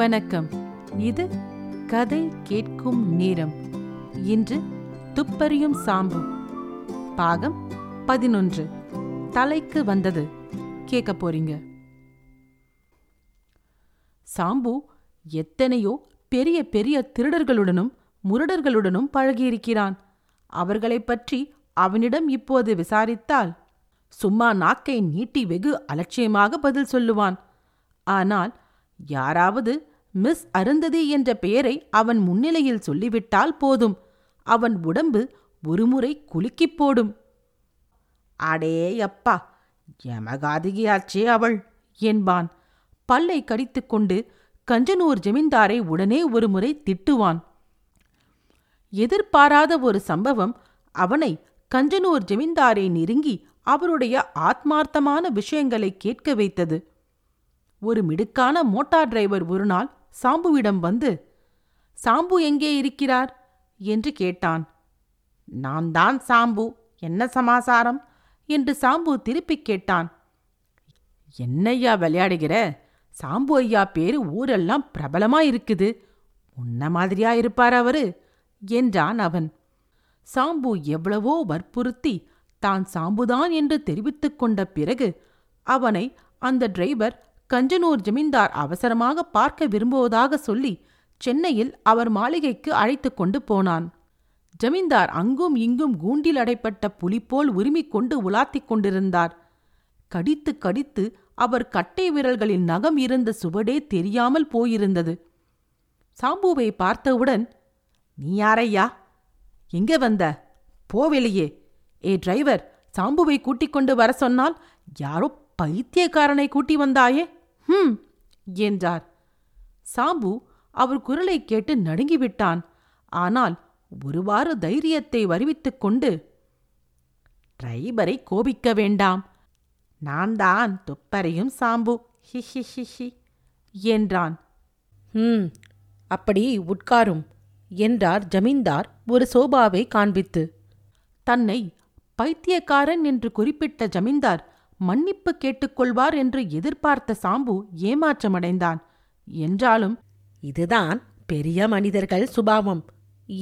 வணக்கம். இது கதை கேட்கும் நேரம். இன்று துப்பறியும் சாம்பு. பாகம் பதினொன்று. தலைக்கு வந்தது. கேட்க போறீங்க. சாம்பு எத்தனையோ பெரிய பெரிய திருடர்களுடனும் முரடர்களுடனும் பழகியிருக்கிறான். அவர்களைப் பற்றி அவனிடம் இப்போது விசாரித்தால் சும்மா நாக்கை நீட்டி வெகு அலட்சியமாக பதில் சொல்லுவான். ஆனால் யாராவது மிஸ் அருந்ததி என்ற பெயரை அவன் முன்னிலையில் சொல்லிவிட்டால் போதும். அவன் உடம்பு ஒருமுறை குலுக்கிப் போடும். அடே அப்பா யமகாதிகியாச்சே அவள் என்பான். பல்லை கடித்துக்கொண்டு கஞ்சனூர் ஜமீன்தாரை உடனே ஒருமுறை திட்டுவான். எதிர்பாராத ஒரு சம்பவம் அவனை கஞ்சனூர் ஜமீன்தாரை நெருங்கி அவருடைய ஆத்மார்த்தமான விஷயங்களை கேட்க வைத்தது. ஒரு மிடுக்கான மோட்டார் டிரைவர் ஒரு நாள் சாம்புவிடம் வந்து சாம்பு எங்கே இருக்கிறார்? என்று கேட்டான். நான் தான் சாம்பு என்ன சமாசாரம்? என்று சாம்பு திருப்பிக் கேட்டான். என்னய்யா விளையாடுகிற? சாம்பு ஐயா பேரு ஊரெல்லாம் பிரபலமா இருக்குது. உன்ன மாதிரியா இருப்பார் அவரு? என்றான் அவன். சாம்பு எவ்வளவோ வற்புறுத்தி தான் சாம்புதான் என்று தெரிவித்துக் கொண்ட பிறகு அவனை அந்த டிரைவர் கஞ்சனூர் ஜமீன்தார் அவசரமாக பார்க்க விரும்புவதாக சொல்லி சென்னையில் அவர் மாளிகைக்கு அழைத்து கொண்டு போனான். ஜமீன்தார் அங்கும் இங்கும் கூண்டில் அடைப்பட்ட புலி போல் உரிமிக் கொண்டு உலாத்திக் கொண்டிருந்தார். கடித்து கடித்து அவர் கட்டை விரல்களின் நகம் இருந்த சுவடே தெரியாமல் போயிருந்தது. சாம்புவை பார்த்தவுடன் நீ யாரையா? எங்கே வந்த? போவெளியே ஏ டிரைவர் சாம்புவை கூட்டிக் கொண்டு வர சொன்னால் யாரோ பைத்தியக்காரனை கூட்டி வந்தாயே? ஹம் என்றார். சாம்பு அவர் குரலை கேட்டு நடுங்கிவிட்டான். ஆனால் ஒருவாறு தைரியத்தை வருவித்துக் கொண்டு டிரைவரை கோபிக்க வேண்டாம். நான் தான் துப்பறியும் சாம்பு. ஹி ஹி ஹி ஹி என்றான். ம் அப்படி உட்காரும் என்றார் ஜமீன்தார் ஒரு சோபாவை காண்பித்து. தன்னை பைத்தியக்காரன் என்று குறிப்பிட்ட ஜமீன்தார் மன்னிப்பு கேட்டுக்கொள்வார் என்று எதிர்பார்த்த சாம்பு ஏமாற்றமடைந்தான். என்றாலும் இதுதான் பெரிய மனிதர்கள் சுபாவம்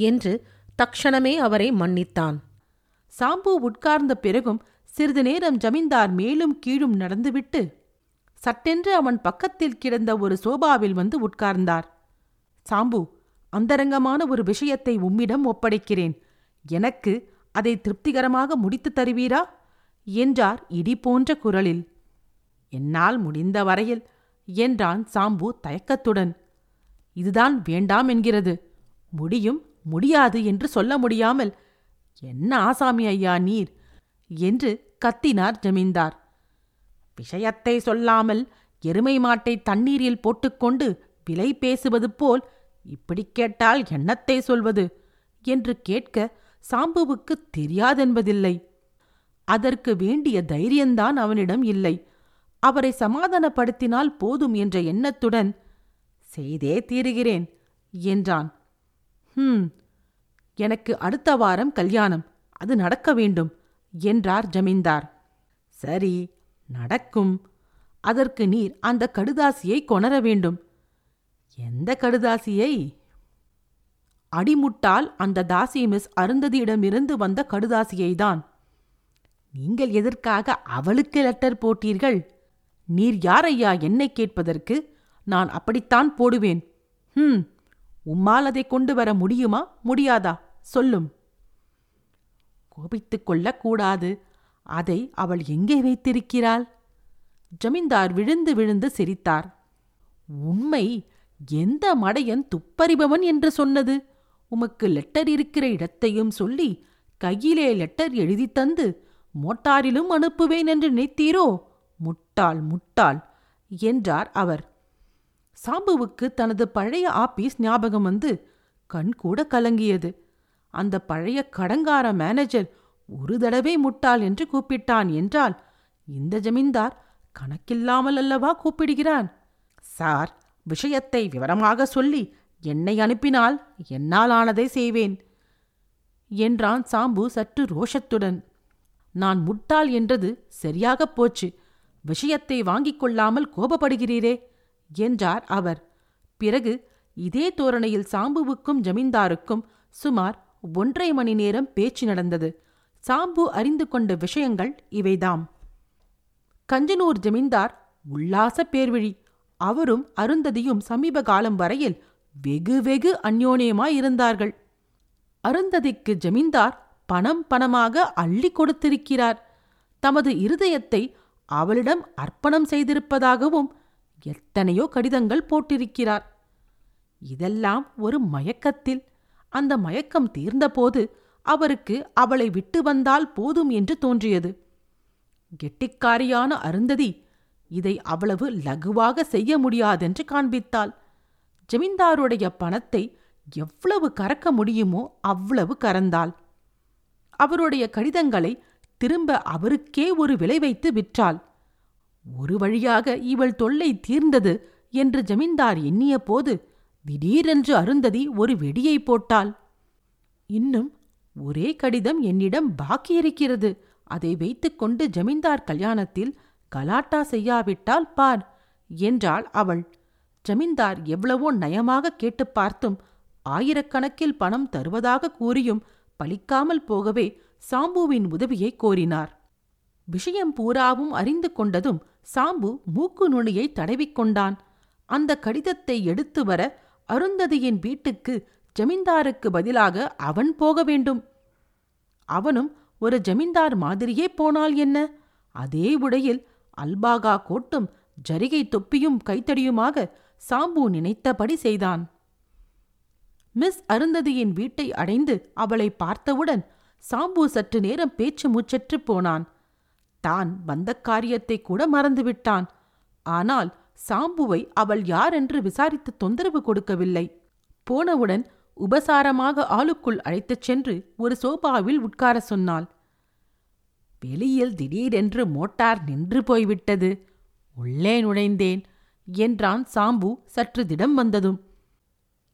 என்று தக்ஷணமே அவரை மன்னித்தான். சாம்பு உட்கார்ந்த பிறகும் சிறிது நேரம் ஜமீன்தார் மேலும் கீழும் நடந்துவிட்டு சட்டென்று அவன் பக்கத்தில் கிடந்த ஒரு சோபாவில் வந்து உட்கார்ந்தார். சாம்பு அந்தரங்கமான ஒரு விஷயத்தை உம்மிடம் ஒப்படைக்கிறேன். எனக்கு அதை திருப்திகரமாக முடித்து தருவீரா? என்றார் இடி போன்ற குரலில். என்னால் முடிந்த வரையில் என்றான் சாம்பு தயக்கத்துடன். இதுதான் வேண்டாம் என்கிறது. முடியும் முடியாது என்று சொல்ல முடியாமல் என்ன ஆசாமி ஐயா நீர்? என்று கத்தினார் ஜமீன்தார். விஷயத்தை சொல்லாமல் எருமை மாட்டை தண்ணீரில் போட்டுக்கொண்டு விலை பேசுவது போல் இப்படி கேட்டால் என்னத்தை சொல்வது? என்று கேட்க சாம்புவுக்கு தெரியாதென்பதில்லை. அதற்கு வேண்டிய தைரியந்தான் அவனிடம் இல்லை. அவரை சமாதானப்படுத்தினால் போதும் என்ற எண்ணத்துடன் செய்தே தீருகிறேன் என்றான். ஹம் எனக்கு அடுத்த வாரம் கல்யாணம். அது நடக்க வேண்டும் என்றார் ஜமீன்தார். சரி நடக்கும். அதற்கு நீர் அந்த கடுதாசியை கொணர வேண்டும். எந்த கடுதாசியை? அடிமுட்டால் அந்த தாசி மிஸ் அருந்ததியிடமிருந்து வந்த கடுதாசியைதான். நீங்கள் எதற்காக அவளுக்கு லெட்டர் போட்டீர்கள்? நீர் யாரையா என்னை கேட்பதற்கு? நான் அப்படித்தான் போடுவேன். ஹம் உம்மால் அதை கொண்டு வர முடியுமா? முடியாதா? சொல்லும். கோபித்துக் கொள்ளக்கூடாது. அதை அவள் எங்கே வைத்திருக்கிறாள்? ஜமீன்தார் விழுந்து விழுந்து சிரித்தார். உண்மை எந்த மடையன் துப்பறிபவன் என்று சொன்னது? உமக்கு லெட்டர் இருக்கிற இடத்தையும் சொல்லி கையிலே லெட்டர் எழுதி தந்து மோட்டாரிலும் அனுப்புவேன் என்று நினைத்தீரோ? முட்டாள் முட்டாள்! என்றார் அவர். சாம்புவுக்கு தனது பழைய ஆபீஸ் ஞாபகம் வந்து கண் கூட கலங்கியது. அந்த பழைய கடங்கார மேனேஜர் ஒரு தடவை முட்டாள் என்று கூப்பிட்டான் என்றால் இந்த ஜமீன்தார் கணக்கில்லாமல் அல்லவா கூப்பிடுகிறான் சார் விஷயத்தை விவரமாக சொல்லி என்னை அனுப்பினால் என்னால் ஆனதை செய்வேன்! என்றான் சாம்பு சற்று ரோஷத்துடன். நான் முட்டாள் என்றது சரியாகப் போச்சு. விஷயத்தை வாங்கிக் கொள்ளாமல் கோபப்படுகிறீரே என்றார் அவர். பிறகு இதே தோரணையில் சாம்புவுக்கும் ஜமீன்தாருக்கும் சுமார் ஒன்றரை மணி நேரம் பேச்சு நடந்தது. சாம்பு அறிந்து கொண்ட விஷயங்கள் இவைதாம். கஞ்சனூர் ஜமீன்தார் உல்லாச பேர்விழி. அவரும் அருந்ததியும் சமீப காலம் வரையில் வெகு வெகு அந்யோன்யமாயிருந்தார்கள். அருந்ததிக்கு ஜமீன்தார் பணம் பணமாக அள்ளி கொடுத்திருக்கிறார். தமது இருதயத்தை அவளிடம் அர்ப்பணம் செய்திருப்பதாகவும் எத்தனையோ கடிதங்கள் போட்டிருக்கிறார். இதெல்லாம் ஒரு மயக்கத்தில். அந்த மயக்கம் தீர்ந்தபோது அவருக்கு அவளை விட்டு வந்தால் போதும் என்று தோன்றியது. கெட்டிக்காரியான அருந்ததி இதை அவ்வளவு லகுவாக செய்ய முடியாதென்று காண்பித்தாள். ஜமீன்தாருடைய பணத்தை எவ்வளவு கறக்க முடியுமோ அவ்வளவு கறந்தாள். அவருடைய கடிதங்களை திரும்ப அவருக்கே ஒரு விலை வைத்து விற்றாள். ஒரு வழியாக இவள் தொல்லை தீர்ந்தது என்று ஜமீன்தார் எண்ணிய போது திடீரென்று அருந்ததி ஒரு வெடியை போட்டாள். இன்னும் ஒரே கடிதம் என்னிடம் பாக்கி இருக்கிறது அதை வைத்துக்கொண்டு ஜமீன்தார் கல்யாணத்தில் கலாட்டா செய்யாவிட்டால் பார் என்றாள் அவள். ஜமீன்தார் எவ்வளவோ நயமாக கேட்டு பார்த்தும் ஆயிரக்கணக்கில் பணம் தருவதாக கூறியும் பலிக்காமல் போகவே சாம்புவின் உதவியை கோரினார். விஷயம் பூராவும் அறிந்து கொண்டதும் சாம்பு மூக்கு நுனியை தடவிக்கொண்டான் அந்த கடிதத்தை எடுத்து வர அருந்ததியின் வீட்டுக்கு ஜமீன்தாருக்கு பதிலாக அவன் போக வேண்டும். அவனும் ஒரு ஜமீன்தார் மாதிரியே போனால் என்ன? அதே உடையில் அல்பாகா கோட்டும் ஜரிகை தொப்பியும் கைத்தடியுமாக சாம்பு நினைத்தபடி செய்தான். மிஸ் அருந்ததியின் வீட்டை அடைந்து அவளை பார்த்தவுடன் சாம்பு சற்று நேரம் பேச்சு மூச்சற்று போனான். தான் வந்த காரியத்தை கூட மறந்துவிட்டான். ஆனால் சாம்புவை அவள் யார் என்று விசாரித்து தொந்தரவு கொடுக்கவில்லை. போனவுடன் உபசாரமாக ஆளுக்குள் அழைத்துச் சென்று ஒரு சோபாவில் உட்கார சொன்னாள். வெளியில் திடீரென்று மோட்டார் நின்று போய்விட்டது. உள்ளே நுழைந்தேன் என்றான் சாம்பு சற்று திடம் வந்ததும்.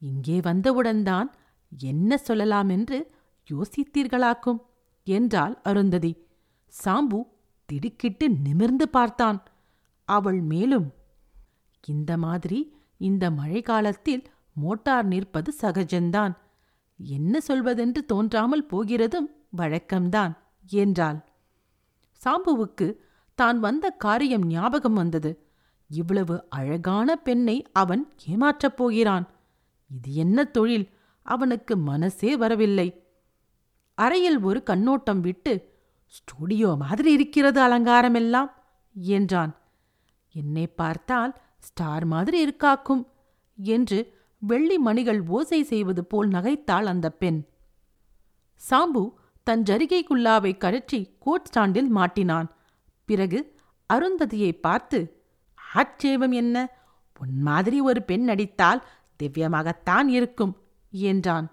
இங்கே வந்தவுடன்தான் என்ன சொல்லலாம் என்று யோசித்தீர்களாக்கும்? என்றாள் அருந்ததி. சாம்பு திடுக்கிட்டு நிமிர்ந்து பார்த்தான். அவள் மேலும் இந்த மாதிரி இந்த மழைக்காலத்தில் மோட்டார் நிற்பது சகஜந்தான் என்ன சொல்வதென்று தோன்றாமல் போகிறதும் வழக்கம்தான் என்றாள். சாம்புவுக்கு தான் வந்த காரியம் ஞாபகம் வந்தது. இவ்வளவு அழகான பெண்ணை அவன் ஏமாற்றப் போகிறான். இது என்ன தொழில்? அவனுக்கு மனசே வரவில்லை. அறையில் ஒரு கண்ணோட்டம் விட்டு ஸ்டுடியோ மாதிரி இருக்கிறது அலங்காரமெல்லாம் என்றான். என்னை பார்த்தால் ஸ்டார் மாதிரி இருக்காக்கும் என்று வெள்ளி மணிகள் ஓசை செய்வது போல் நகைத்தாள் அந்த பெண். சாம்பு தன் ஜரிகை குல்லாவை கழற்றி கோட் ஸ்டாண்டில் மாட்டினான். பிறகு அருந்ததியை பார்த்து ஆட்சேபம் என்ன? உன் மாதிரி ஒரு பெண் நடித்தால் திவ்யமாகத்தான் இருக்கும் என்றான்.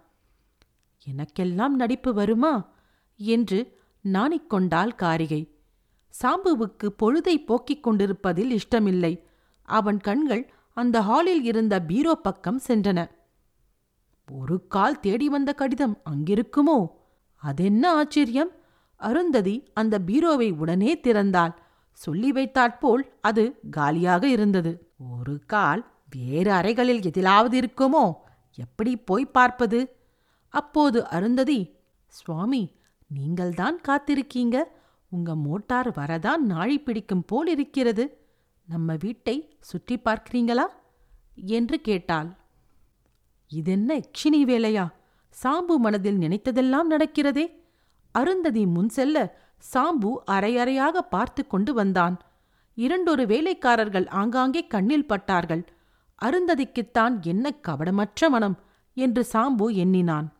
எனக்கெல்லாம் நடிப்பு வருமா? என்று நாணிக்கொண்டாள் காரிகை. சாம்புவுக்கு பொழுதை போக்கிக் கொண்டிருப்பதில் இஷ்டமில்லை. அவன் கண்கள் அந்த ஹாலில் இருந்த பீரோ பக்கம் சென்றன. ஒரு கால் தேடி வந்த கடிதம் அங்கிருக்குமோ? அதென்ன ஆச்சரியம்? அருந்ததி அந்த பீரோவை உடனே திறந்தாள். சொல்லி வைத்தாற்போல் அது காலியாக இருந்தது. ஒரு கால் வேறு அறைகளில் எதிலாவது இருக்குமோ? எப்படி போய் பார்ப்பது? அப்போது அருந்ததி சுவாமி நீங்கள்தான் காத்திருக்கீங்க. உங்க மோட்டார் வரதான் நாழி பிடிக்கும் போல் இருக்கிறது. நம்ம வீட்டை சுற்றி பார்க்கிறீங்களா? என்று கேட்டாள். இதென்ன யக்ஷினி வேலையா? சாம்பு மனதில் நினைத்ததெல்லாம் நடக்கிறதே. அருந்ததி முன் செல்ல சாம்பு அரையறையாக பார்த்து கொண்டு வந்தான். இரண்டொரு வேலைக்காரர்கள் ஆங்காங்கே கண்ணில் பட்டார்கள். அருந்ததிக்குத்தான் என்ன கபடமற்ற மனம்? என்று சாம்பு எண்ணினான்.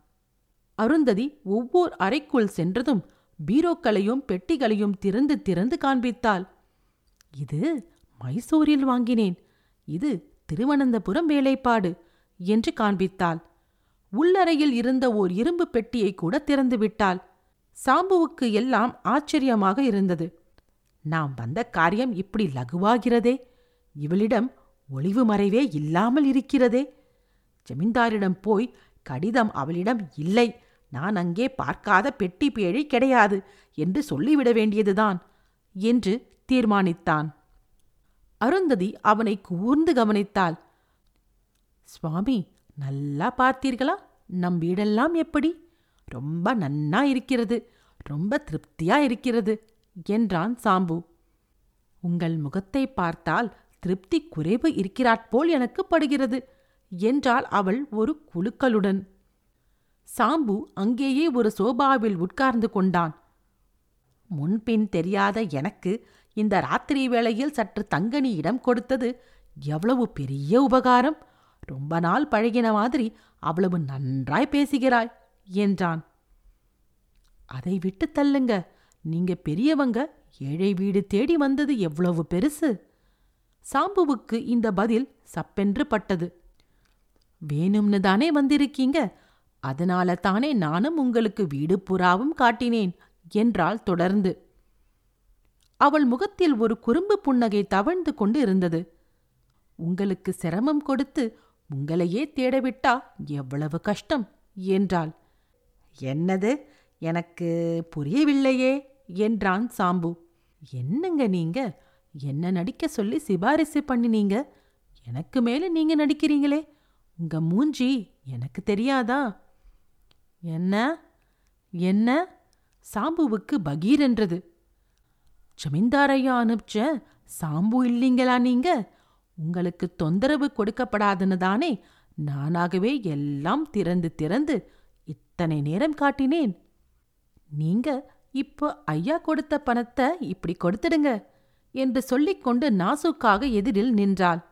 அருந்ததி ஒவ்வொரு அறைக்குள் சென்றதும் பீரோக்களையும் பெட்டிகளையும் திறந்து திறந்து காண்பித்தாள். இது மைசூரில் வாங்கினேன். இது திருவனந்தபுரம் வேலைப்பாடு என்று காண்பித்தாள். உள்ளறையில் இருந்த ஓர் இரும்பு பெட்டியை கூட திறந்து விட்டாள். சாம்புவுக்கு எல்லாம் ஆச்சரியமாக இருந்தது. நாம் வந்த காரியம் இப்படி லகுவாகிறதே. இவளிடம் ஒளிவு மறைவே இல்லாமல் இருக்கிறதே. ஜமீன்தாரிடம் போய் கடிதம் அவளிடம் இல்லை. நான் அங்கே பார்க்காத பெட்டி பேழை கிடையாது என்று சொல்லிவிட வேண்டியதுதான் என்று தீர்மானித்தான். அருந்ததி அவனை கூர்ந்து கவனித்தாள். சுவாமி நல்லா பார்த்தீர்களா? நம் வீடெல்லாம் எப்படி? ரொம்ப நன்னா இருக்கிறது ரொம்ப திருப்தியா இருக்கிறது என்றான் சாம்பு. உங்கள் முகத்தை பார்த்தால் திருப்தி குறைவு இருக்கிறாற்போல் எனக்கு படுகிறது என்றாள் அவள் ஒரு குலுக்கலுடன். சாம்பு அங்கேயே ஒரு சோபாவில் உட்கார்ந்து கொண்டான். முன்பின் தெரியாத எனக்கு இந்த ராத்திரி வேளையில் சற்று தங்கனி இடம் கொடுத்தது எவ்வளவு பெரிய உபகாரம் ரொம்ப நாள் பழகின மாதிரி அவ்வளவு நன்றாய் பேசுகிறாய் என்றான். அதை விட்டு தள்ளுங்க நீங்க பெரியவங்க ஏழை வீடு தேடி வந்தது எவ்வளவு பெருசு? சாம்புவுக்கு இந்த பதில் சப்பென்று பட்டது. வேணும்னு தானே வந்திருக்கீங்க. அதனால தானே நானும் உங்களுக்கு வீடு புறாவும் காட்டினேன் என்றாள் தொடர்ந்து. அவள் முகத்தில் ஒரு குறும்பு புன்னகை தவழ்ந்து கொண்டு இருந்தது. உங்களுக்கு சிரமம் கொடுத்து உங்களையே தேடவிட்டா எவ்வளவு கஷ்டம் என்றாள். என்னது? எனக்கு புரியவில்லையே என்றான் சாம்பு. என்னங்க நீங்க? என்ன நடிக்க சொல்லி சிபாரிசு பண்ணினீங்க? எனக்கு மேல நீங்க நடிக்கிறீங்களே. உங்க மூஞ்சி எனக்கு தெரியாதா? என்ன? என்ன? சாம்புவுக்கு பகீரென்றது ஜமீன்தாரையா அனுப்பிச்ச சாம்பு இல்லீங்களா நீங்க? உங்களுக்கு தொந்தரவு கொடுக்கப்படாதுன்னு தானே நானாகவே எல்லாம் திறந்து திறந்து இத்தனை நேரம் காட்டினேன். நீங்க இப்போ ஐயா கொடுத்த பணத்தை இப்படி கொடுத்துடுங்க. என்று சொல்லிக்கொண்டு நாசுக்காக எதிரில் நின்றாள்.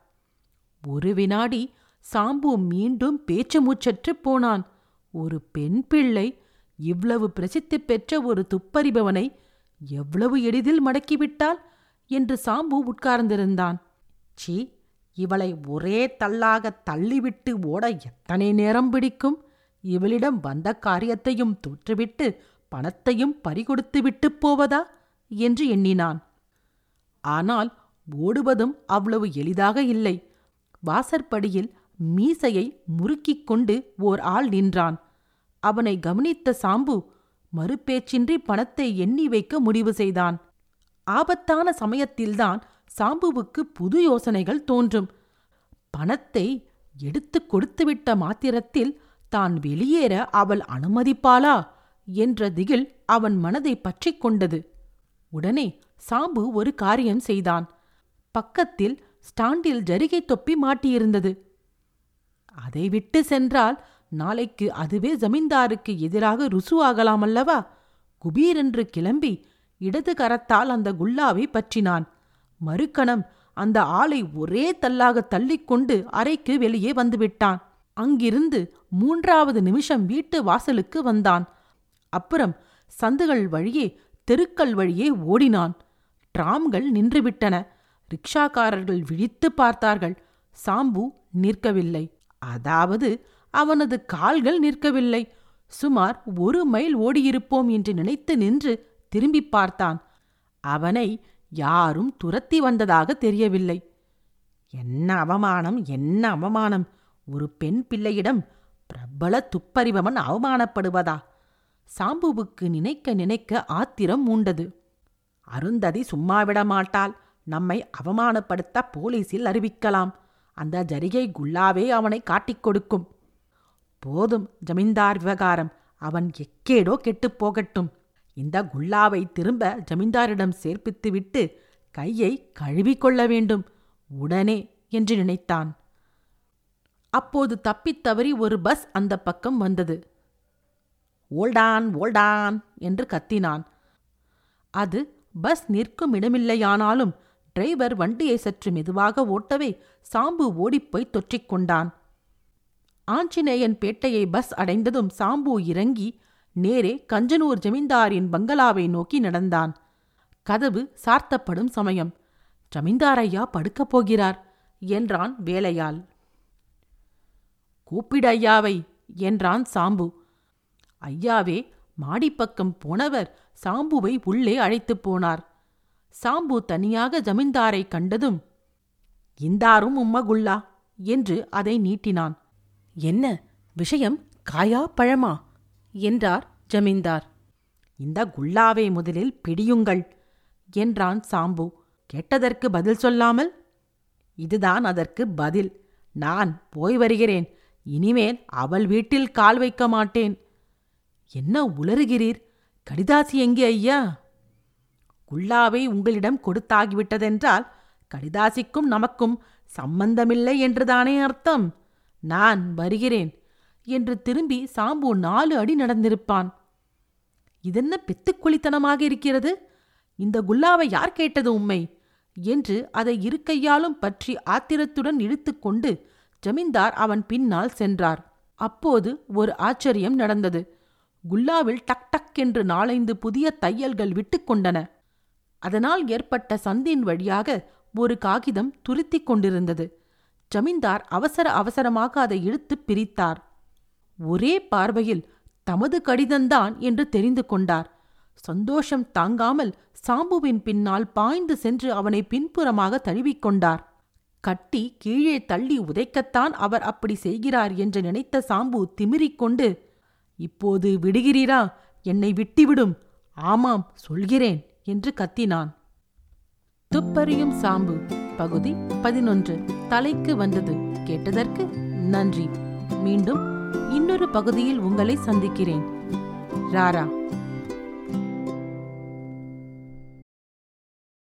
ஒரு வினாடி சாம்பு மீண்டும் பேச்சு மூச்சற்று போனான். ஒரு பெண் பிள்ளை இவ்வளவு பிரசித்தி பெற்ற ஒரு துப்பறிபவனை எவ்வளவு எளிதில் மடக்கிவிட்டாள் என்று சாம்பு உட்கார்ந்திருந்தான். சீ இவளை ஒரே தள்ளாக தள்ளிவிட்டு ஓட எத்தனை நேரம் பிடிக்கும்? இவளிடம் வந்த காரியத்தையும் தோற்றுவிட்டு பணத்தையும் பறிகொடுத்து விட்டுப் போவதா? என்று எண்ணினான். ஆனால் ஓடுவதும் அவ்வளவு எளிதாக இல்லை. வாசற்படியில் மீசையை முறுக்கிக் கொண்டு ஓர் ஆள் நின்றான். அவனை கவனித்த சாம்பு மறுபேச்சின்றி பணத்தை எண்ணி வைக்க முடிவு செய்தான். ஆபத்தான சமயத்தில்தான் சாம்புவுக்கு புது யோசனைகள் தோன்றும். பணத்தை எடுத்துக் கொடுத்துவிட்ட மாத்திரத்தில் தான் வெளியேற அவள் அனுமதிப்பாளா? என்ற திகில் அவன் மனதை பற்றிக் கொண்டது. உடனே சாம்பு ஒரு காரியம் செய்தான். பக்கத்தில் ஸ்டாண்டில் ஜரிகை தொப்பி மாட்டியிருந்தது. அதை விட்டு சென்றால் நாளைக்கு அதுவே ஜமீன்தாருக்கு எதிராக ருசுவாகலாம் அல்லவா குபீரென்று கிளம்பி இடது கரத்தால் அந்த குல்லாவை பற்றினான். மறுக்கணம் அந்த ஆளை ஒரே தள்ளாக தள்ளிக்கொண்டு அறைக்கு வெளியே வந்துவிட்டான். அங்கிருந்து மூன்றாவது நிமிஷம் வீட்டு வாசலுக்கு வந்தான். அப்புறம் சந்துகள் வழியே தெருக்கள் வழியே ஓடினான். டிராம்கள் நின்றுவிட்டன. ரிக்ஷாக்காரர்கள் விழித்து பார்த்தார்கள். சாம்பு நிற்கவில்லை. அதாவது அவனது கால்கள் நிற்கவில்லை. சுமார் ஒரு மைல் ஓடியிருப்போம் என்று நினைத்து நின்று திரும்பி பார்த்தான். அவனை யாரும் துரத்தி வந்ததாக தெரியவில்லை. என்ன அவமானம் என்ன அவமானம்? ஒரு பெண் பிள்ளையிடம் பிரபல துப்பறிபவன் அவமானப்படுவதா? சாம்புவுக்கு நினைக்க நினைக்க ஆத்திரம் மூண்டது. அருந்ததி சும்மா விடமாட்டாள். நம்மை அவமானப்படுத்த போலீசில் அறிவிக்கலாம். அந்த ஜரிகை குல்லாவே அவனை காட்டிக் கொடுக்கும். போதும் ஜமீன்தார் விவகாரம். அவன் எக்கேடோ கெட்டுப் போகட்டும். இந்த குல்லாவை திரும்ப ஜமீன்தாரிடம் சேர்ப்பித்துவிட்டு கையை கழுவிக்கொள்ள வேண்டும். உடனே என்று நினைத்தான். அப்போது தப்பித் தவறி ஒரு பஸ் அந்த பக்கம் வந்தது. ஓல்டான் ஓல்டான் என்று கத்தினான். அது பஸ் நிற்கும் இடமில்லையானாலும் டிரைவர் வண்டியை சற்று மெதுவாக ஓட்டவே சாம்பு ஓடிப்போய் தொற்றிக் கொண்டான். ஆஞ்சநேயன் பேட்டையை பஸ் அடைந்ததும் சாம்பு இறங்கி நேரே கஞ்சனூர் ஜமீன்தாரின் பங்களாவை நோக்கி நடந்தான். கதவு சார்த்தப்படும் சமயம். ஜமீன்தாரையா படுக்கப் போகிறார் என்றான் வேலையாள். கூப்பிடு ஐயாவை என்றான் சாம்பு. ஐயாவே மாடிப்பக்கம் போனவர் சாம்புவை உள்ளே அழைத்துப் போனார். சாம்பு தனியாக ஜமீன்தாரை கண்டதும் இந்தாரும் உம்மகுல்லா என்று அதை நீட்டினான். என்ன விஷயம் காயா பழமா? என்றார் ஜமீன்தார். இந்த குல்லாவை முதலில் பிடியுங்கள் என்றான் சாம்பு. கேட்டதற்கு பதில் சொல்லாமல்? இதுதான் அதற்கு பதில். நான் போய் வருகிறேன். இனிமேல் அவள் வீட்டில் கால் வைக்க மாட்டேன். என்ன உளறுகிறீர்? கடிதாசி எங்கே ஐயா? குல்லாவை உங்களிடம் கொடுத்தாகிவிட்டதென்றால் கடிதாசிக்கும் நமக்கும் சம்பந்தமில்லை என்றுதானே அர்த்தம்? நான் வருகிறேன். என்று திரும்பி சாம்பு நாலு அடி நடந்திருப்பான். இதென்ன பித்துக்குழித்தனமாக இருக்கிறது? இந்த குல்லாவை யார் கேட்டது உண்மை என்று அதை இருக்கையாலும் பற்றி ஆத்திரத்துடன் இழுத்துக்கொண்டு ஜமீன்தார் அவன் பின்னால் சென்றார். அப்போது ஒரு ஆச்சரியம் நடந்தது. குல்லாவில் டக் டக் என்று நாலைந்து புதிய தையல்கள் விட்டுக்கொண்டன அதனால் ஏற்பட்ட சந்தின் வழியாக ஒரு காகிதம் துருத்திக் கொண்டிருந்தது. ஜமீன்தார் அவசர அவசரமாக அதை இழுத்து பிரித்தார். ஒரே பார்வையில் தமது கடிதந்தான் என்று தெரிந்து கொண்டார். சந்தோஷம் தாங்காமல் சாம்புவின் பின்னால் பாய்ந்து சென்று அவனை பின்புறமாக தழுவிக்கொண்டார் கட்டி கீழே தள்ளி உதைக்கத்தான் அவர் அப்படி செய்கிறார் என்று நினைத்த சாம்பு திமிரிக்கொண்டு இப்போது விடுகிறீரா? என்னை விட்டுவிடும். ஆமாம் சொல்கிறேன் என்று கத்தினான். துப்பறியும் சாம்பு பகுதி பதினொன்று. தலைக்கு வந்தது. கேட்டதற்கு நன்றி. மீண்டும் இன்னொரு பகுதியில் உங்களை சந்திக்கிறேன். ராரா.